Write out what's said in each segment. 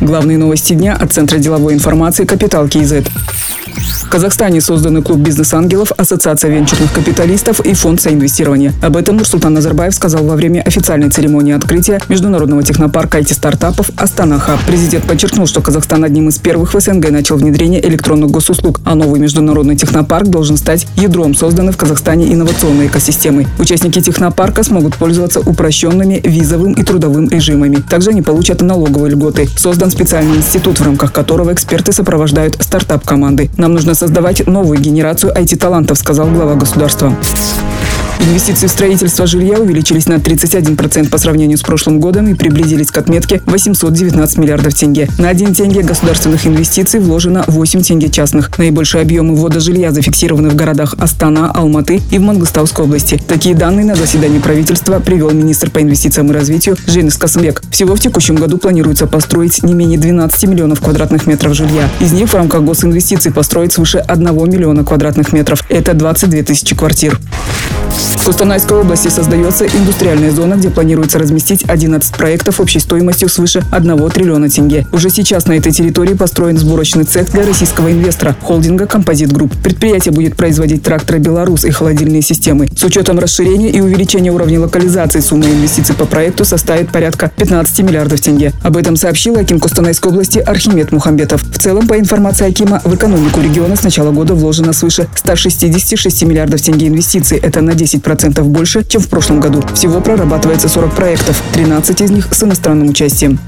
Главные новости дня от Центра деловой информации «Капитал КИЗ». В Казахстане созданы клуб бизнес-ангелов, Ассоциация венчурных капиталистов и фонд соинвестирования. Об этом Нурсултан Назарбаев сказал во время официальной церемонии открытия Международного технопарка IT-стартапов «Астана Хаб». Президент подчеркнул, что Казахстан одним из первых в СНГ начал внедрение электронных госуслуг, а новый международный технопарк должен стать ядром созданной в Казахстане инновационной экосистемы. Участники технопарка смогут пользоваться упрощенными визовым и трудовым режимами. Также они получат налоговые льготы. Создан специальный институт, в рамках которого эксперты сопровождают стартап-команды. Нам нужно создавать новую генерацию IT-талантов, сказал глава государства. Инвестиции в строительство жилья увеличились на 31% по сравнению с прошлым годом и приблизились к отметке 819 миллиардов тенге. На 1 тенге государственных инвестиций вложено 8 тенге частных. Наибольшие объемы ввода жилья зафиксированы в городах Астана, Алматы и в Мангустауской области. Такие данные на заседании правительства привел министр по инвестициям и развитию Женис Касымбек. Всего в текущем году планируется построить не менее 12 миллионов квадратных метров жилья. Из них в рамках госинвестиций построить свыше 1 миллиона квадратных метров. Это 22 тысячи квартир. В Кустанайской области создается индустриальная зона, где планируется разместить 11 проектов общей стоимостью свыше 1 триллиона тенге. Уже сейчас на этой территории построен сборочный цех для российского инвестора – холдинга «Композит Групп». Предприятие будет производить тракторы «Беларусь» и холодильные системы. С учетом расширения и увеличения уровня локализации сумма инвестиций по проекту составит порядка 15 миллиардов тенге. Об этом сообщил Аким Кустанайской области Архимед Мухамбетов. В целом, по информации Акима, в экономику региона с начала года вложено свыше 166 миллиардов тенге инвестиций. Это на 10 10% больше, чем в прошлом году. Всего прорабатывается 40 проектов, 13 из них с иностранным участием.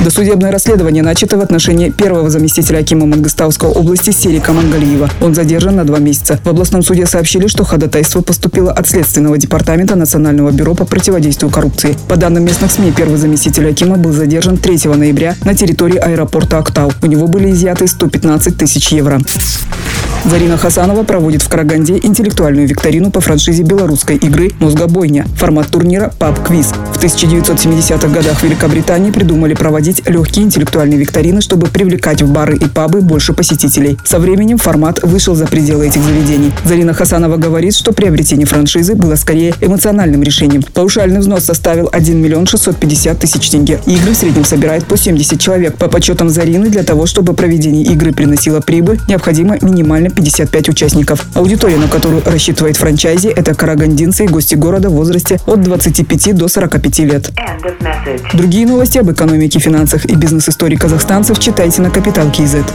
Досудебное расследование начато в отношении первого заместителя Акима Мангостауской области Серика Мангалиева. Он задержан на два месяца. В областном суде сообщили, что ходатайство поступило от Следственного департамента Национального бюро по противодействию коррупции. По данным местных СМИ, первый заместитель Акима был задержан 3 ноября на территории аэропорта Актау. У него были изъяты 115 тысяч евро. Зарина Хасанова проводит в Караганде интеллектуальную викторину по франшизе белорусской игры «Мозгобойня». Формат турнира «Паб-квиз». В 1970-х годах в Великобритании придумали проводить легкие интеллектуальные викторины, чтобы привлекать в бары и пабы больше посетителей. Со временем формат вышел за пределы этих заведений. Зарина Хасанова говорит, что приобретение франшизы было скорее эмоциональным решением. Паушальный взнос составил 1 миллион 650 тысяч тенге. Игры в среднем собирает по 70 человек. По подсчетам Зарины, для того, чтобы проведение игры приносило прибыль, необходимо минимально максимально 55 участников. Аудитория, на которую рассчитывает франчайзи, это карагандинцы и гости города в возрасте от 25 до 45 лет. Другие новости об экономике, финансах и бизнес-истории казахстанцев читайте на Капитал Киезет.